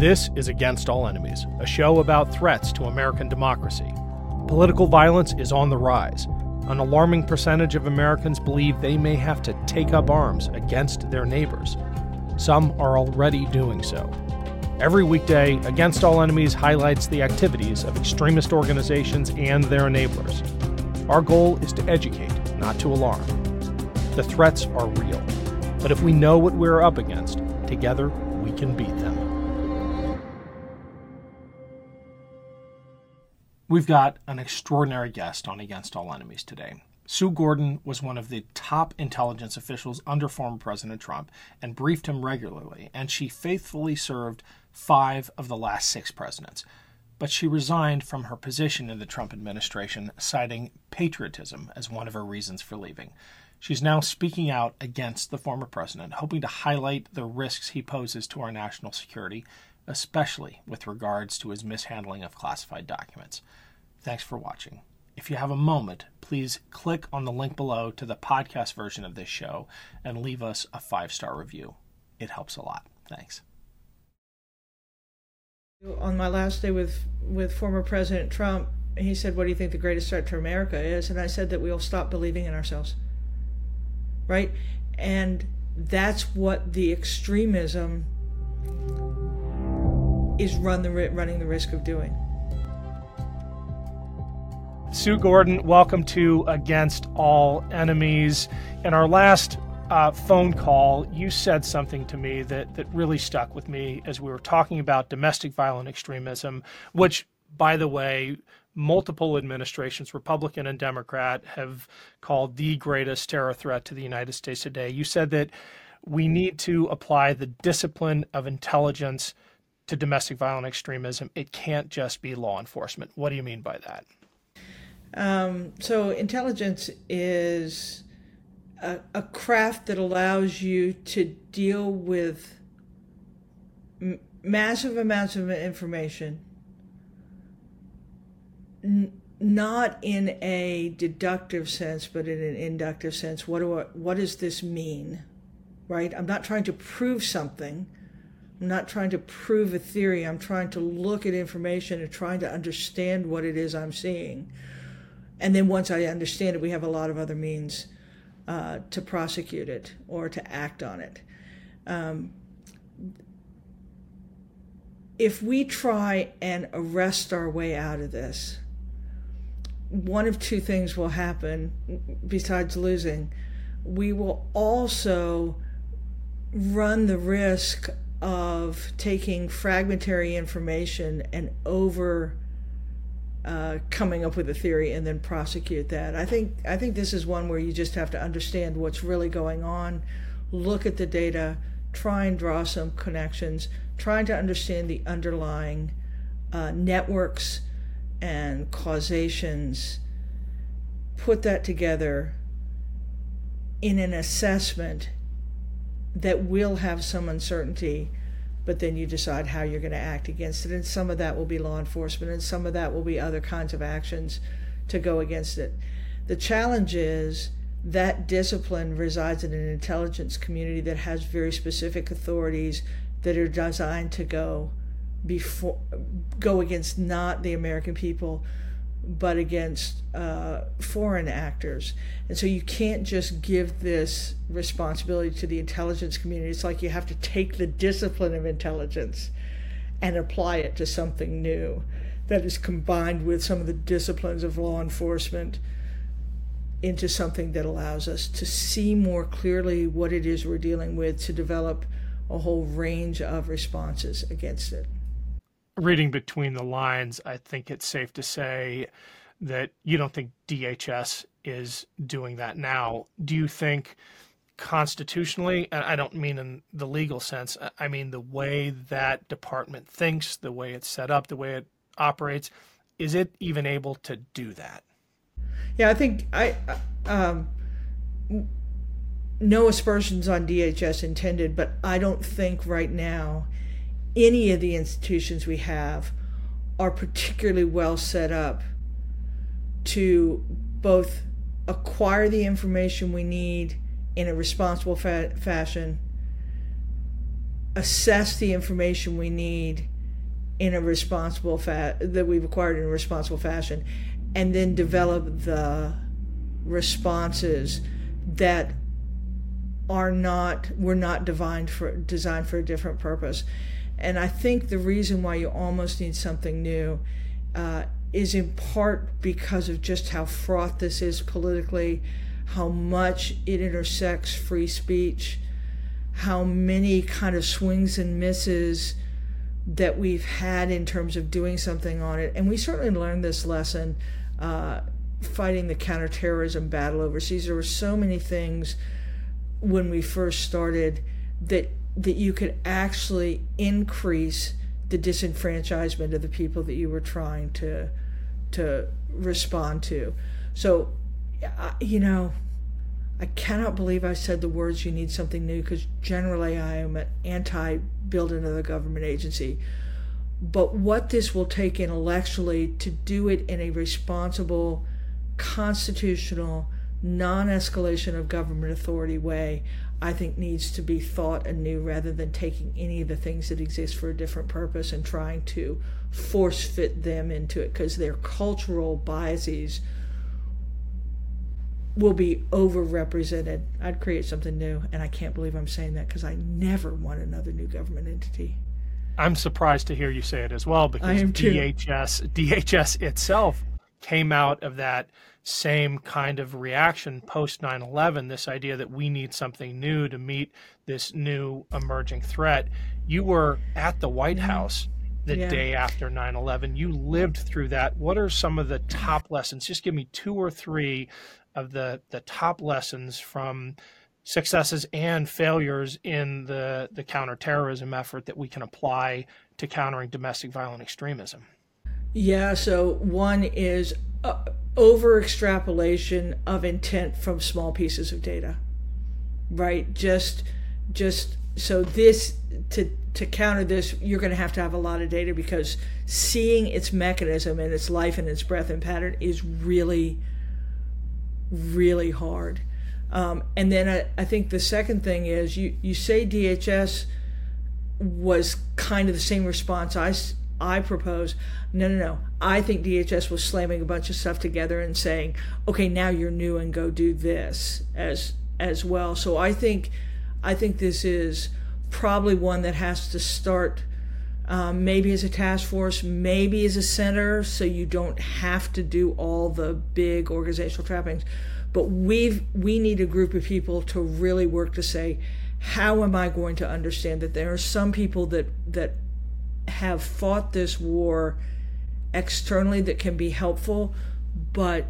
This is Against All Enemies, a show about threats to American democracy. Political violence is on the rise. An alarming percentage of Americans believe they may have to take up arms against their neighbors. Some are already doing so. Every weekday, Against All Enemies highlights the activities of extremist organizations and their enablers. Our goal is to educate, not to alarm. The threats are real, but if we know what we're up against, together we can beat them. We've got an extraordinary guest on Against All Enemies today. Sue Gordon was one of the top intelligence officials under former President Trump and briefed him regularly, and she faithfully served five of the last six presidents. But she resigned from her position in the Trump administration, citing patriotism as one of her reasons for leaving. She's now speaking out against the former president, hoping to highlight the risks he poses to our national security especially with regards to his mishandling of classified documents. Thanks for watching. If you have a moment, please click on the link below to the podcast version of this show and leave us a five star review. It helps a lot. Thanks. On my last day with, with former President Trump, he said, What do you think the greatest threat to America is? And I said that we'll stop believing in ourselves. Right? And that's what the extremism is run the running the risk of doing. Sue Gordon, welcome to Against All Enemies. In our last uh, phone call, you said something to me that, that really stuck with me as we were talking about domestic violent extremism, which, by the way, multiple administrations, Republican and Democrat, have called the greatest terror threat to the United States today. You said that we need to apply the discipline of intelligence to domestic violent extremism. It can't just be law enforcement. What do you mean by that? Um, so, intelligence is a, a, craft that allows you to deal with m- massive amounts of information, n- not in a deductive sense, but in an inductive sense. What do I, what does this mean? Right? I'm not trying to prove something. I'm not trying to prove a theory. I'm trying to look at information and trying to understand what it is I'm seeing. And then once I understand it, we have a lot of other means uh, to prosecute it or to act on it. Um, if we try and arrest our way out of this, one of two things will happen besides losing. We will also run the risk of taking fragmentary information and over uh, coming up with a theory and then prosecute that. I think I think this is one where you just have to understand what's really going on, look at the data, try and draw some connections, trying to understand the underlying uh, networks and causations, put that together in an assessment that will have some uncertainty, but then you decide how you're going to act against it. And some of that will be law enforcement, and some of that will be other kinds of actions to go against it. The challenge is that discipline resides in an intelligence community that has very specific authorities that are designed to go before go against not the American people but against uh, foreign actors. And so you can't just give this responsibility to the intelligence community. It's like you have to take the discipline of intelligence and apply it to something new that is combined with some of the disciplines of law enforcement into something that allows us to see more clearly what it is we're dealing with, to develop a whole range of responses against it reading between the lines, I think it's safe to say that you don't think DHS is doing that now. Do you think constitutionally, and I don't mean in the legal sense, I mean the way that department thinks, the way it's set up, the way it operates, is it even able to do that? Yeah, I think I. Um, no aspersions on DHS intended, but I don't think right now any of the institutions we have are particularly well set up to both acquire the information we need in a responsible fa- fashion assess the information we need in a responsible fa- that we've acquired in a responsible fashion, and then develop the responses that are not were not designed for designed for a different purpose. And I think the reason why you almost need something new uh, is in part because of just how fraught this is politically, how much it intersects free speech, how many kind of swings and misses that we've had in terms of doing something on it. And we certainly learned this lesson uh, fighting the counterterrorism battle overseas. There were so many things when we first started that that you could actually increase the disenfranchisement of the people that you were trying to to respond to. So, you know, I cannot believe I said the words "you need something new" because generally I am an anti build another government agency. But what this will take intellectually to do it in a responsible, constitutional, non escalation of government authority way, I think needs to be thought anew rather than taking any of the things that exist for a different purpose and trying to force fit them into it because their cultural biases will be overrepresented. I'd create something new, and I can't believe I'm saying that because I never want another new government entity. I'm surprised to hear you say it as well because DHS DHS itself came out of that same kind of reaction post 9 11, this idea that we need something new to meet this new emerging threat. You were at the White mm-hmm. House the yeah. day after 9 11. You lived through that. What are some of the top lessons? Just give me two or three of the, the top lessons from successes and failures in the, the counterterrorism effort that we can apply to countering domestic violent extremism. Yeah, so one is uh, over extrapolation of intent from small pieces of data. Right? Just just so this to to counter this you're going to have to have a lot of data because seeing its mechanism and its life and its breath and pattern is really really hard um, and then I, I think the second thing is you you say dhs was kind of the same response i I propose, no, no, no. I think DHS was slamming a bunch of stuff together and saying, okay, now you're new and go do this as as well. So I think, I think this is probably one that has to start. Um, maybe as a task force, maybe as a center, so you don't have to do all the big organizational trappings. But we've we need a group of people to really work to say, how am I going to understand that there are some people that that have fought this war externally that can be helpful, but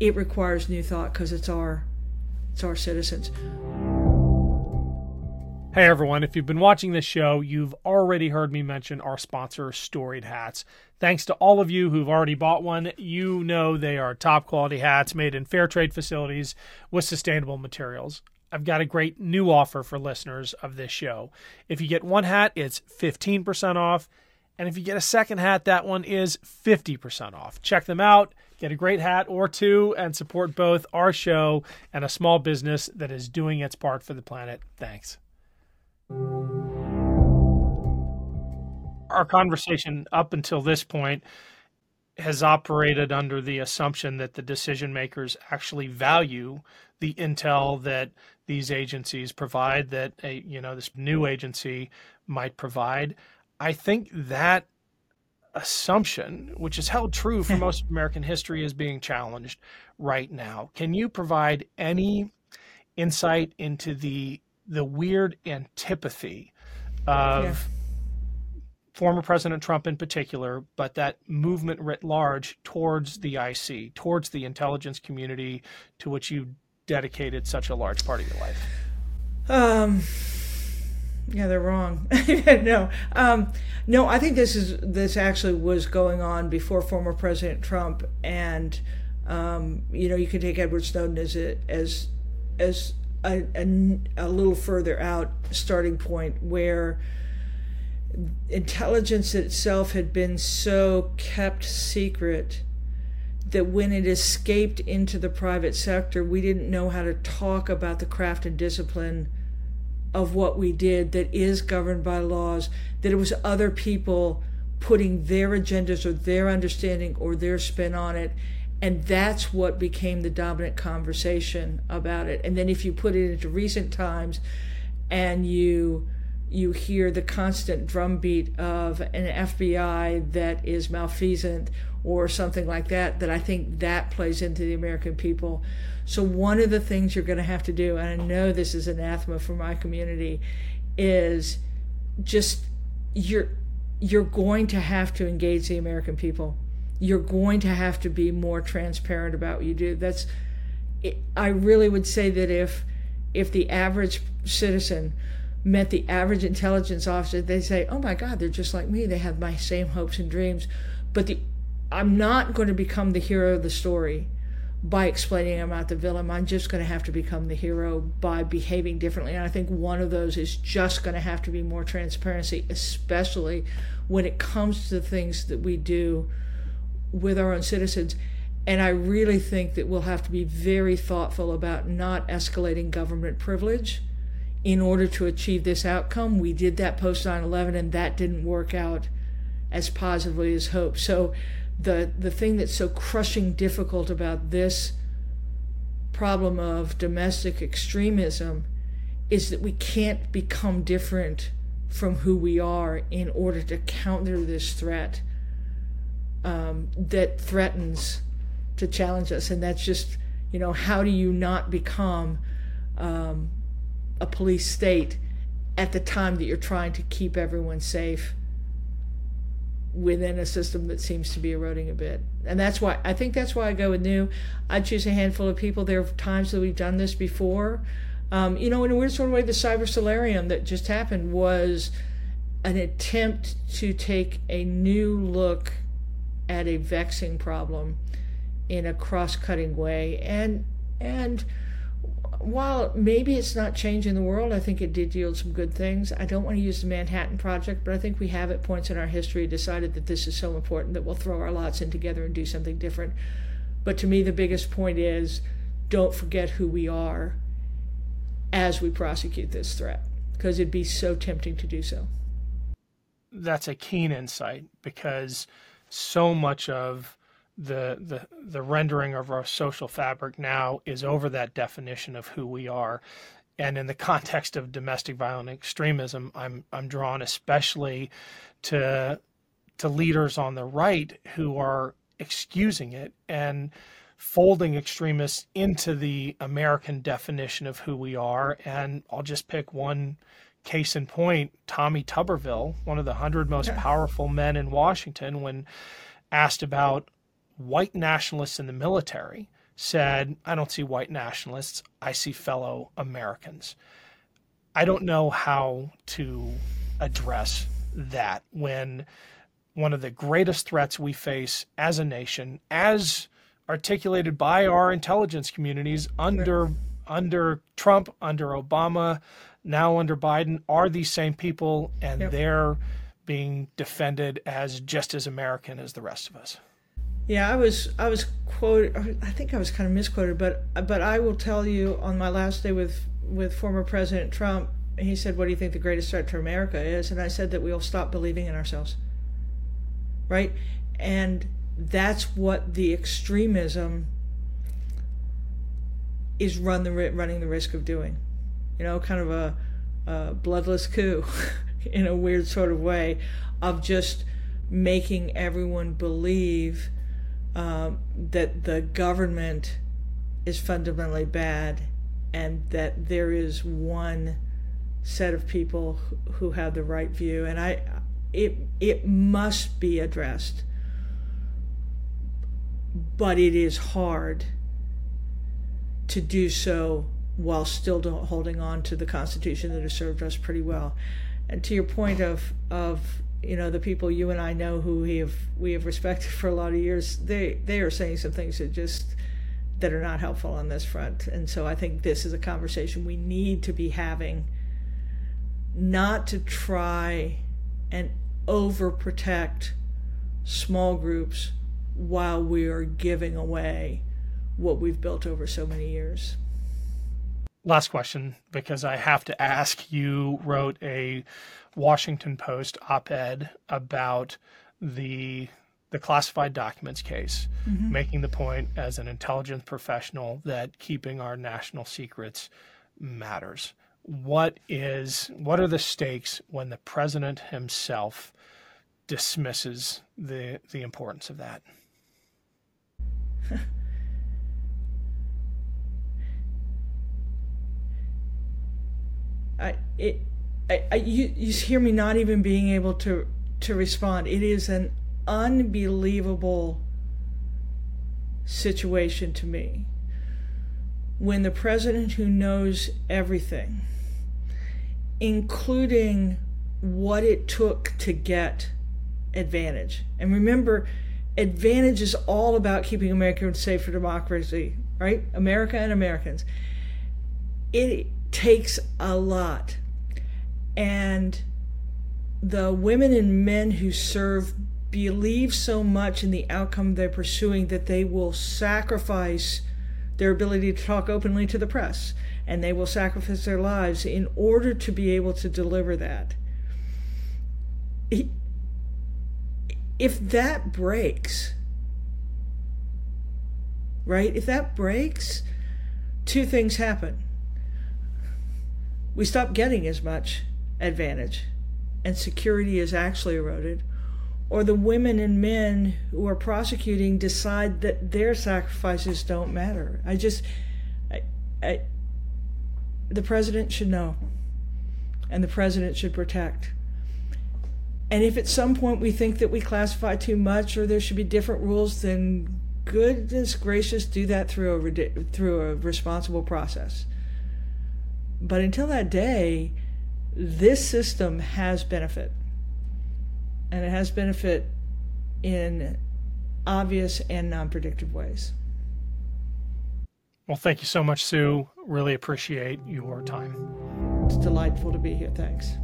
it requires new thought because it's our it's our citizens. Hey everyone, if you've been watching this show, you've already heard me mention our sponsor, Storied Hats. Thanks to all of you who've already bought one. You know they are top quality hats made in fair trade facilities with sustainable materials. I've got a great new offer for listeners of this show. If you get one hat, it's 15% off. And if you get a second hat, that one is 50% off. Check them out, get a great hat or two, and support both our show and a small business that is doing its part for the planet. Thanks. Our conversation up until this point has operated under the assumption that the decision makers actually value the intel that these agencies provide that a you know this new agency might provide i think that assumption which is held true for most of american history is being challenged right now can you provide any insight into the the weird antipathy of yeah. Former president trump in particular but that movement writ large towards the ic towards the intelligence community to which you dedicated such a large part of your life? Um, yeah, they're wrong. no, um, no. I think this is this actually was going on before former President Trump, and um, you know, you can take Edward Snowden as a, as as a, a, a little further out starting point where intelligence itself had been so kept secret that when it escaped into the private sector, we didn't know how to talk about the craft and discipline of what we did that is governed by laws, that it was other people putting their agendas or their understanding or their spin on it. And that's what became the dominant conversation about it. And then if you put it into recent times and you you hear the constant drumbeat of an FBI that is malfeasant or something like that, that I think that plays into the American people. So, one of the things you're going to have to do, and I know this is anathema for my community, is just you're you're going to have to engage the American people. You're going to have to be more transparent about what you do. That's I really would say that if if the average citizen met the average intelligence officer, they say, "Oh my God, they're just like me. They have my same hopes and dreams." But the I'm not going to become the hero of the story by explaining I'm not the villain. I'm just going to have to become the hero by behaving differently. And I think one of those is just going to have to be more transparency, especially when it comes to the things that we do with our own citizens. And I really think that we'll have to be very thoughtful about not escalating government privilege in order to achieve this outcome. We did that post 9 11, and that didn't work out as positively as hoped. So the the thing that's so crushing difficult about this problem of domestic extremism is that we can't become different from who we are in order to counter this threat um, that threatens to challenge us and that's just you know how do you not become um, a police state at the time that you're trying to keep everyone safe within a system that seems to be eroding a bit. And that's why I think that's why I go with new. I choose a handful of people. There are times that we've done this before. Um, you know, in a weird sort of way, the cyber solarium that just happened was an attempt to take a new look at a vexing problem in a cross-cutting way and and while maybe it's not changing the world, I think it did yield some good things. I don't want to use the Manhattan Project, but I think we have at points in our history decided that this is so important that we'll throw our lots in together and do something different. But to me, the biggest point is don't forget who we are as we prosecute this threat, because it'd be so tempting to do so. That's a keen insight because so much of the the the rendering of our social fabric now is over that definition of who we are. And in the context of domestic violent extremism i'm i'm drawn especially to to leaders on the right who are excusing it and folding extremists into the american definition of who we are. And i'll just pick one case in point tommy tuberville one of the 100 most powerful men in washington when asked about white nationalists in the military said, I don't see white nationalists, I see fellow Americans. I don't know how to address that when one of the greatest threats we face as a nation, as articulated by our intelligence communities under under Trump, under Obama, now under Biden, are these same people, and yep. they're being defended as just as American as the rest of us. Yeah, I was I was quoted. I think I was kind of misquoted, but but I will tell you on my last day with with former President Trump, he said, "What do you think the greatest threat to America is?" And I said that we'll stop believing in ourselves. Right, and that's what the extremism is run the running the risk of doing. You know, kind of a, a bloodless coup in a weird sort of way of just making everyone believe um, that the government is fundamentally bad and that there is one set of people who have the right view. And i it it must be addressed. But it is hard to do so while still holding on to the constitution that has served us pretty well. And to your point of of you know the people you and I know who we have we have respected for a lot of years they they are saying some things that just that are not helpful on this front. And so I think this is a conversation we need to be having not to try and overprotect small groups while we are giving away what we've built over so many years last question, because I have to ask. You wrote a Washington Post op-ed about the the classified documents case, mm-hmm. making the point as an intelligence professional that keeping our national secrets matters. What is what are the stakes when the president himself dismisses the the importance of that? I it I, I you, you hear me not even being able to to respond. It is an unbelievable situation to me when the president who knows everything, including what it took to get advantage. And remember, advantage is all about keeping America safe for democracy, right? America and Americans. It takes a lot. And the women and men who serve believe so much in the outcome they're pursuing that they will sacrifice their ability to talk openly to the press and they will sacrifice their lives in order to be able to deliver that. If that breaks, right? If that breaks, two things happen. We stop getting as much advantage, and security is actually eroded, or the women and men who are prosecuting decide that their sacrifices don't matter. I just, I, I, the president should know, and the president should protect. And if at some point we think that we classify too much or there should be different rules, then goodness gracious, do that through a through a responsible process. But until that day, this system has benefit and it has benefit in obvious and non predictive ways. Well, thank you so much, Sue. Really appreciate your time. It's delightful to be here. Thanks.